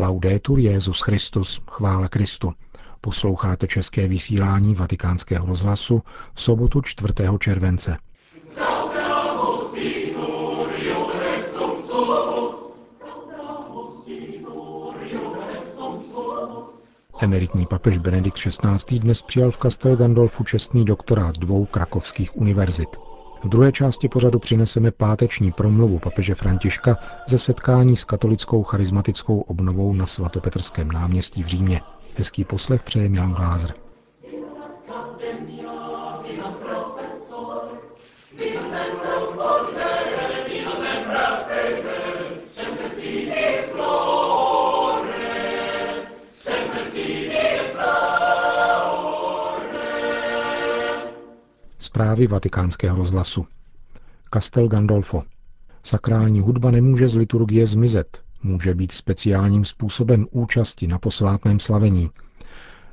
Laudetur Jezus Christus, chvála Kristu. Posloucháte české vysílání Vatikánského rozhlasu v sobotu 4. července. Emeritní papež Benedikt XVI. dnes přijal v Castel Gandolfu čestný doktorát dvou krakovských univerzit. V druhé části pořadu přineseme páteční promluvu papeže Františka ze setkání s katolickou charismatickou obnovou na svatopetrském náměstí v Římě. Hezký poslech přeje Milan Glázer. Zprávy vatikánského rozhlasu. Castel Gandolfo. Sakrální hudba nemůže z liturgie zmizet, může být speciálním způsobem účasti na posvátném slavení,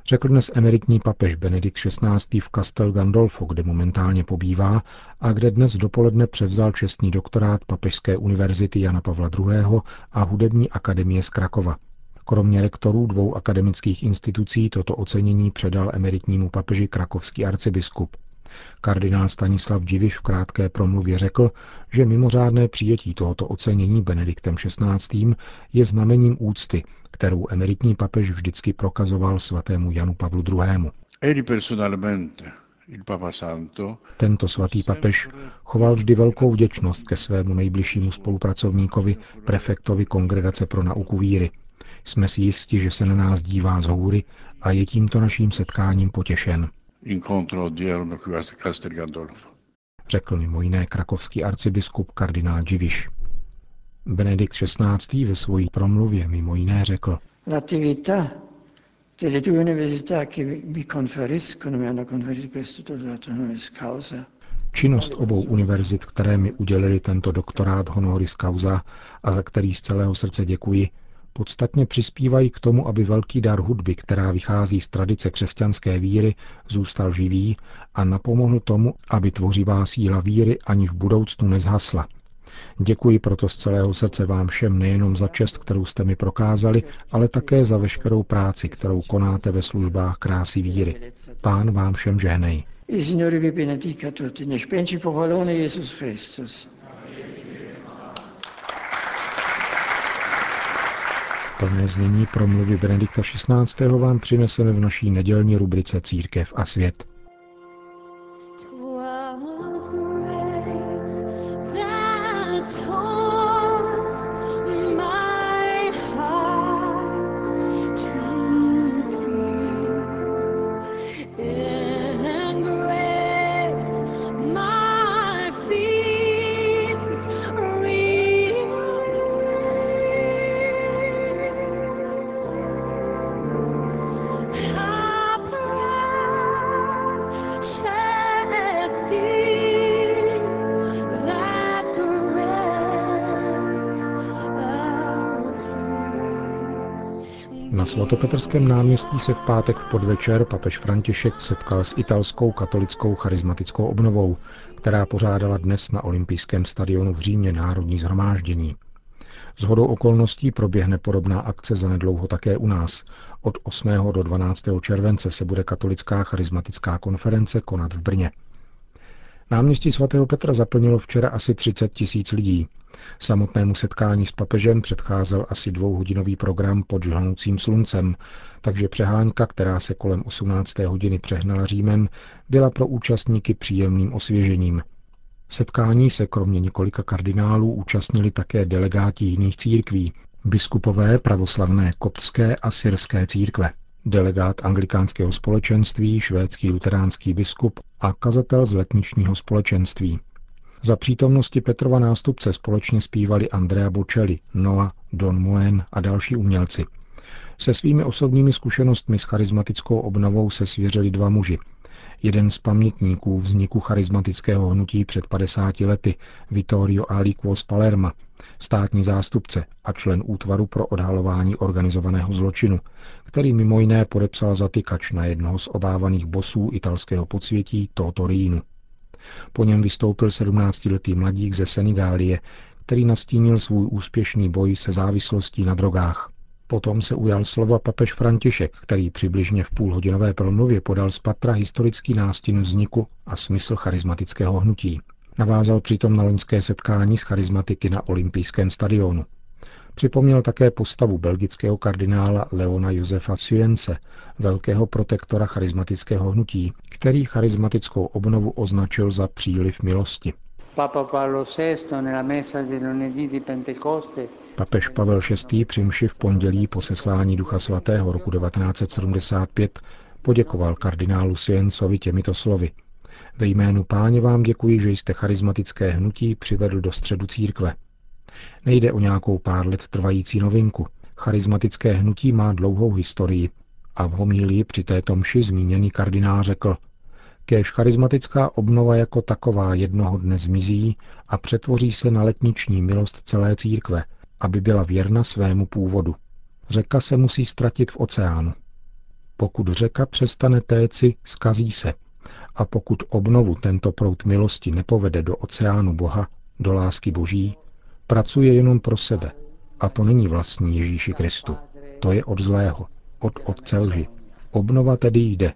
řekl dnes emeritní papež Benedikt XVI. v Castel Gandolfo, kde momentálně pobývá a kde dnes dopoledne převzal čestný doktorát Papežské univerzity Jana Pavla II. a Hudební akademie z Krakova. Kromě rektorů dvou akademických institucí toto ocenění předal emeritnímu papeži krakovský arcibiskup. Kardinál Stanislav Diviš v krátké promluvě řekl, že mimořádné přijetí tohoto ocenění Benediktem XVI. je znamením úcty, kterou emeritní papež vždycky prokazoval svatému Janu Pavlu II. Tento svatý papež choval vždy velkou vděčnost ke svému nejbližšímu spolupracovníkovi, prefektovi Kongregace pro nauku víry. Jsme si jisti, že se na nás dívá z hůry a je tímto naším setkáním potěšen incontro Gandolfo. Řekl mimo jiné krakovský arcibiskup kardinál Dziwiš. Benedikt XVI. ve své promluvě mimo jiné řekl, L'attività delle due università che mi conferiscono, mi hanno conferito questo dottorato honoris causa, Činnost obou univerzit, které mi udělili tento doktorát honoris causa a za který z celého srdce děkuji, podstatně přispívají k tomu, aby velký dar hudby, která vychází z tradice křesťanské víry, zůstal živý a napomohl tomu, aby tvořivá síla víry ani v budoucnu nezhasla. Děkuji proto z celého srdce vám všem nejenom za čest, kterou jste mi prokázali, ale také za veškerou práci, kterou konáte ve službách krásy víry. Pán vám všem žehnej. Il Signore vi benedica tutti. Nech penci povolone Jesus Christus. Plné znění promluvy Benedikta XVI. vám přineseme v naší nedělní rubrice Církev a svět. Svatopetrském náměstí se v pátek v podvečer papež František setkal s italskou katolickou charismatickou obnovou, která pořádala dnes na olympijském stadionu v Římě národní zhromáždění. Z hodou okolností proběhne podobná akce zanedlouho také u nás. Od 8. do 12. července se bude katolická charismatická konference konat v Brně. Náměstí svatého Petra zaplnilo včera asi 30 tisíc lidí. Samotnému setkání s papežem předcházel asi dvouhodinový program pod žhanoucím sluncem, takže přehánka, která se kolem 18. hodiny přehnala Římem, byla pro účastníky příjemným osvěžením. Setkání se kromě několika kardinálů účastnili také delegáti jiných církví, biskupové pravoslavné koptské a syrské církve delegát anglikánského společenství, švédský luteránský biskup a kazatel z letničního společenství. Za přítomnosti Petrova nástupce společně zpívali Andrea Bocelli, Noah, Don Moen a další umělci. Se svými osobními zkušenostmi s charismatickou obnovou se svěřili dva muži. Jeden z pamětníků vzniku charismatického hnutí před 50 lety, Vittorio Aliquo z Palerma, státní zástupce a člen útvaru pro odhalování organizovaného zločinu, který mimo jiné podepsal zatykač na jednoho z obávaných bosů italského podsvětí Toto Rínu. Po něm vystoupil 17-letý mladík ze Senegálie, který nastínil svůj úspěšný boj se závislostí na drogách. Potom se ujal slova papež František, který přibližně v půlhodinové promluvě podal z patra historický nástin vzniku a smysl charismatického hnutí. Navázal přitom na loňské setkání s charismatiky na olympijském stadionu. Připomněl také postavu belgického kardinála Leona Josefa Suence, velkého protektora charismatického hnutí, který charismatickou obnovu označil za příliv milosti. Papež Pavel VI. při mši v pondělí po seslání Ducha Svatého roku 1975 poděkoval kardinálu Siencovi těmito slovy. Ve jménu páně vám děkuji, že jste charismatické hnutí přivedl do středu církve. Nejde o nějakou pár let trvající novinku. Charismatické hnutí má dlouhou historii a v homílii při této mši zmíněný kardinál řekl, Kéž charismatická obnova jako taková jednoho dne zmizí a přetvoří se na letniční milost celé církve, aby byla věrna svému původu. Řeka se musí ztratit v oceánu. Pokud řeka přestane téci, skazí se. A pokud obnovu tento prout milosti nepovede do oceánu Boha, do lásky Boží, pracuje jenom pro sebe. A to není vlastní Ježíši Kristu. To je od zlého, od otce lži. Obnova tedy jde.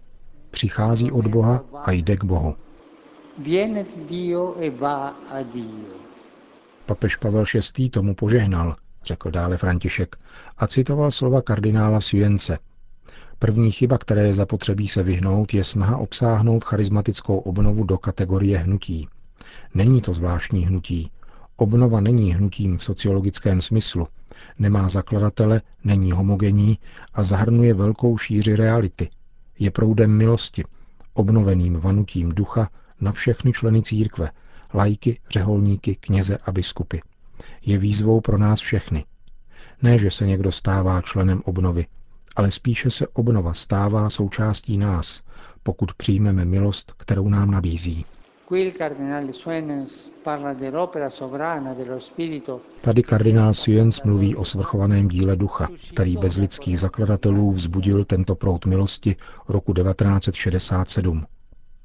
Přichází od Boha a jde k Bohu. E Papež Pavel VI. tomu požehnal, řekl dále František a citoval slova kardinála Sujence. První chyba, které je zapotřebí se vyhnout, je snaha obsáhnout charismatickou obnovu do kategorie hnutí. Není to zvláštní hnutí, Obnova není hnutím v sociologickém smyslu, nemá zakladatele, není homogenní a zahrnuje velkou šíři reality. Je proudem milosti, obnoveným vanutím ducha na všechny členy církve, lajky, řeholníky, kněze a biskupy. Je výzvou pro nás všechny. Ne, že se někdo stává členem obnovy, ale spíše se obnova stává součástí nás, pokud přijmeme milost, kterou nám nabízí. Tady kardinál Sujens mluví o svrchovaném díle ducha, který bez lidských zakladatelů vzbudil tento prout milosti roku 1967.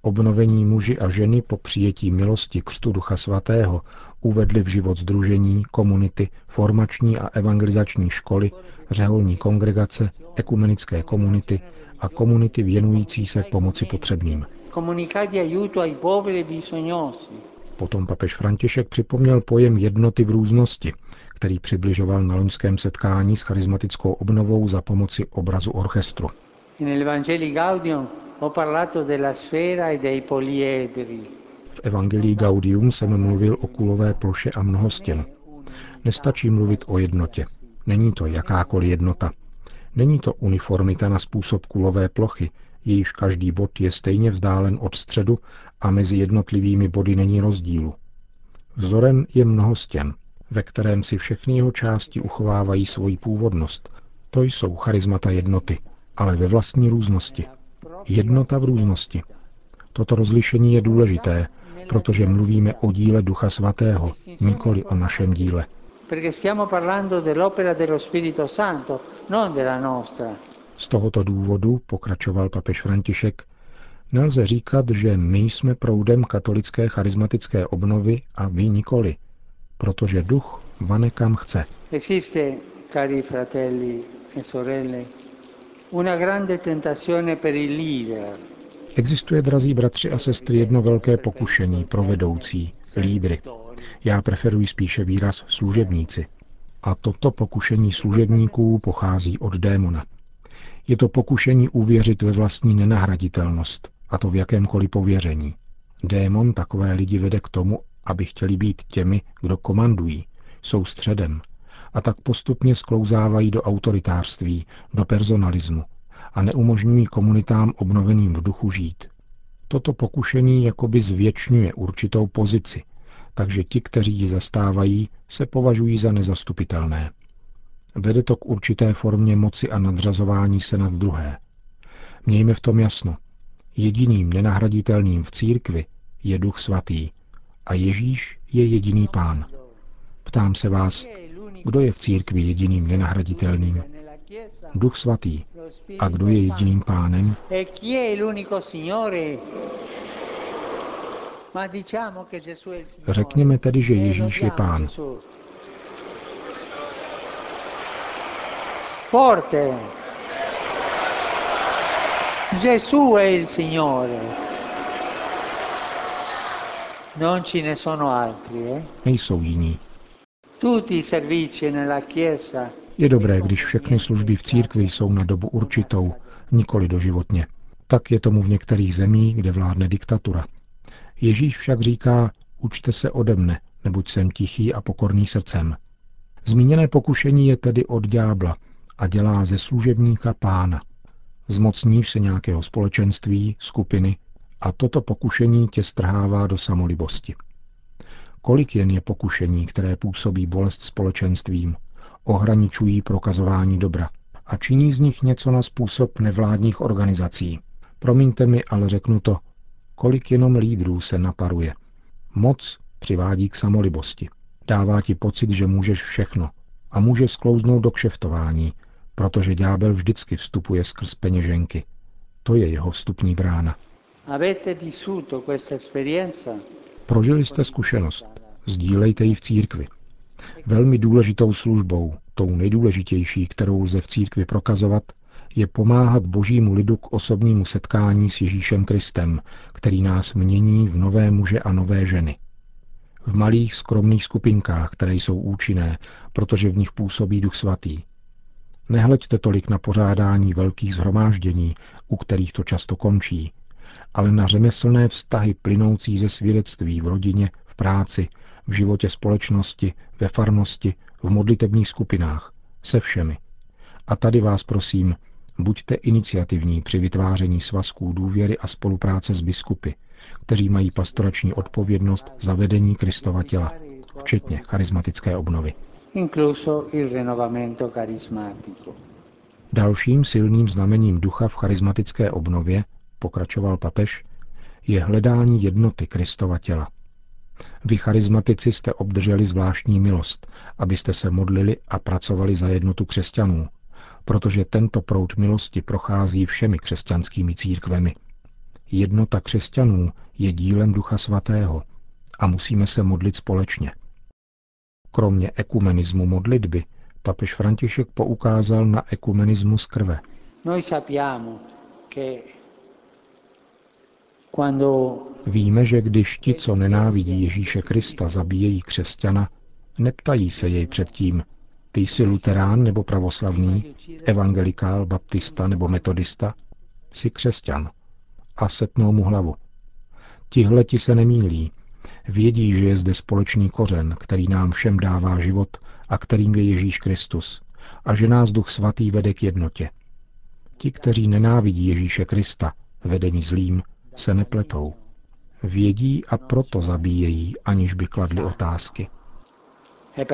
Obnovení muži a ženy po přijetí milosti křtu Ducha Svatého uvedli v život združení, komunity, formační a evangelizační školy, řeholní kongregace, ekumenické komunity a komunity věnující se pomoci potřebným. Potom papež František připomněl pojem jednoty v různosti, který přibližoval na loňském setkání s charismatickou obnovou za pomoci obrazu orchestru. E v Evangelii Gaudium jsem mluvil o kulové ploše a mnohostěn. Nestačí mluvit o jednotě. Není to jakákoliv jednota. Není to uniformita na způsob kulové plochy, jejíž každý bod je stejně vzdálen od středu a mezi jednotlivými body není rozdílu. Vzorem je mnoho stěn, ve kterém si všechny jeho části uchovávají svoji původnost. To jsou charizmata jednoty, ale ve vlastní různosti. Jednota v různosti. Toto rozlišení je důležité, protože mluvíme o díle Ducha Svatého, nikoli o našem díle. Perché stiamo parlando dell'opera dello Spirito Santo, non della nostra. Z tohoto důvodu, pokračoval papež František, nelze říkat, že my jsme proudem katolické charismatické obnovy a vy nikoli, protože duch vane kam chce. Existe, cari fratelli e sorelle, una grande tentazione per il leader. Existuje, drazí bratři a sestry, jedno velké pokušení pro vedoucí, lídry. Já preferuji spíše výraz služebníci. A toto pokušení služebníků pochází od démona. Je to pokušení uvěřit ve vlastní nenahraditelnost, a to v jakémkoliv pověření. Démon takové lidi vede k tomu, aby chtěli být těmi, kdo komandují, jsou středem, a tak postupně sklouzávají do autoritářství, do personalismu a neumožňují komunitám obnoveným v duchu žít. Toto pokušení jakoby zvětšňuje určitou pozici, takže ti, kteří ji zastávají, se považují za nezastupitelné. Vede to k určité formě moci a nadřazování se nad druhé. Mějme v tom jasno. Jediným nenahraditelným v církvi je Duch Svatý a Ježíš je jediný pán. Ptám se vás, kdo je v církvi jediným nenahraditelným? Duch Svatý. A kdo je jediným pánem? Řekněme tedy, že Ježíš je pán. Forte. Gesù è il Signore. Non ce ne sono altri. Eh? Nejsou jiní. Tutti i servizi nella Chiesa Je dobré, když všechny služby v církvi jsou na dobu určitou, nikoli doživotně. Tak je tomu v některých zemích, kde vládne diktatura. Ježíš však říká, učte se ode mne, neboť jsem tichý a pokorný srdcem. Zmíněné pokušení je tedy od ďábla a dělá ze služebníka pána. Zmocníš se nějakého společenství, skupiny a toto pokušení tě strhává do samolibosti. Kolik jen je pokušení, které působí bolest společenstvím, ohraničují prokazování dobra a činí z nich něco na způsob nevládních organizací. Promiňte mi, ale řeknu to, kolik jenom lídrů se naparuje. Moc přivádí k samolibosti. Dává ti pocit, že můžeš všechno a může sklouznout do kšeftování, protože ďábel vždycky vstupuje skrz peněženky. To je jeho vstupní brána. Prožili jste zkušenost. Sdílejte ji v církvi. Velmi důležitou službou, tou nejdůležitější, kterou lze v církvi prokazovat, je pomáhat božímu lidu k osobnímu setkání s Ježíšem Kristem, který nás mění v nové muže a nové ženy. V malých skromných skupinkách, které jsou účinné, protože v nich působí Duch Svatý. Nehleďte tolik na pořádání velkých zhromáždění, u kterých to často končí, ale na řemeslné vztahy plynoucí ze svědectví v rodině, v práci, v životě společnosti, ve farnosti, v modlitebních skupinách, se všemi. A tady vás prosím, buďte iniciativní při vytváření svazků důvěry a spolupráce s biskupy, kteří mají pastorační odpovědnost za vedení Kristova těla, včetně charismatické obnovy. Dalším silným znamením ducha v charismatické obnově, pokračoval papež, je hledání jednoty Kristova těla. Vy charizmatici jste obdrželi zvláštní milost, abyste se modlili a pracovali za jednotu křesťanů, protože tento proud milosti prochází všemi křesťanskými církvemi. Jednota křesťanů je dílem Ducha Svatého a musíme se modlit společně. Kromě ekumenismu modlitby papež František poukázal na ekumenismus krve. Víme, že když ti, co nenávidí Ježíše Krista, zabíjejí křesťana, neptají se jej předtím, ty jsi luterán nebo pravoslavný, evangelikál, baptista nebo metodista, jsi křesťan. A setnou mu hlavu. Tihle ti se nemýlí. Vědí, že je zde společný kořen, který nám všem dává život a kterým je Ježíš Kristus a že nás Duch Svatý vede k jednotě. Ti, kteří nenávidí Ježíše Krista, vedení zlým, se nepletou. Vědí a proto zabíjejí, aniž by kladli otázky. E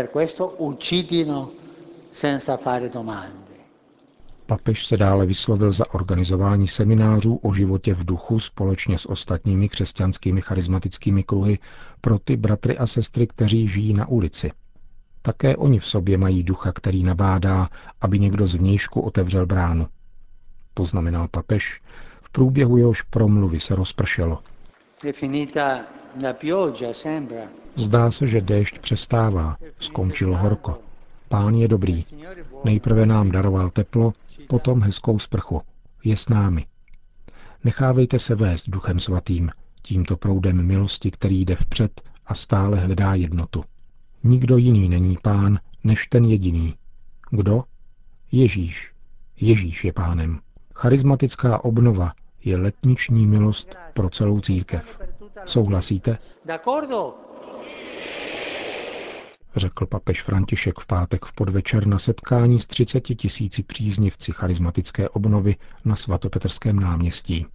Papež se dále vyslovil za organizování seminářů o životě v duchu společně s ostatními křesťanskými charismatickými kruhy pro ty bratry a sestry, kteří žijí na ulici. Také oni v sobě mají ducha, který nabádá, aby někdo z vnějšku otevřel bránu. Poznamenal papež, v průběhu jehož promluvy se rozpršelo. Zdá se, že déšť přestává, skončilo horko. Pán je dobrý. Nejprve nám daroval teplo, potom hezkou sprchu. Je s námi. Nechávejte se vést Duchem Svatým, tímto proudem milosti, který jde vpřed a stále hledá jednotu. Nikdo jiný není pán, než ten jediný. Kdo? Ježíš. Ježíš je pánem. Charismatická obnova je letniční milost pro celou církev. Souhlasíte? Řekl papež František v pátek v podvečer na setkání s 30 tisíci příznivci charismatické obnovy na svatopetrském náměstí.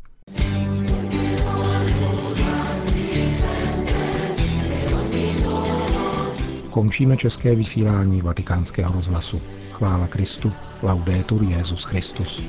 Končíme české vysílání vatikánského rozhlasu. Chvála Kristu, laudetur Jezus Christus.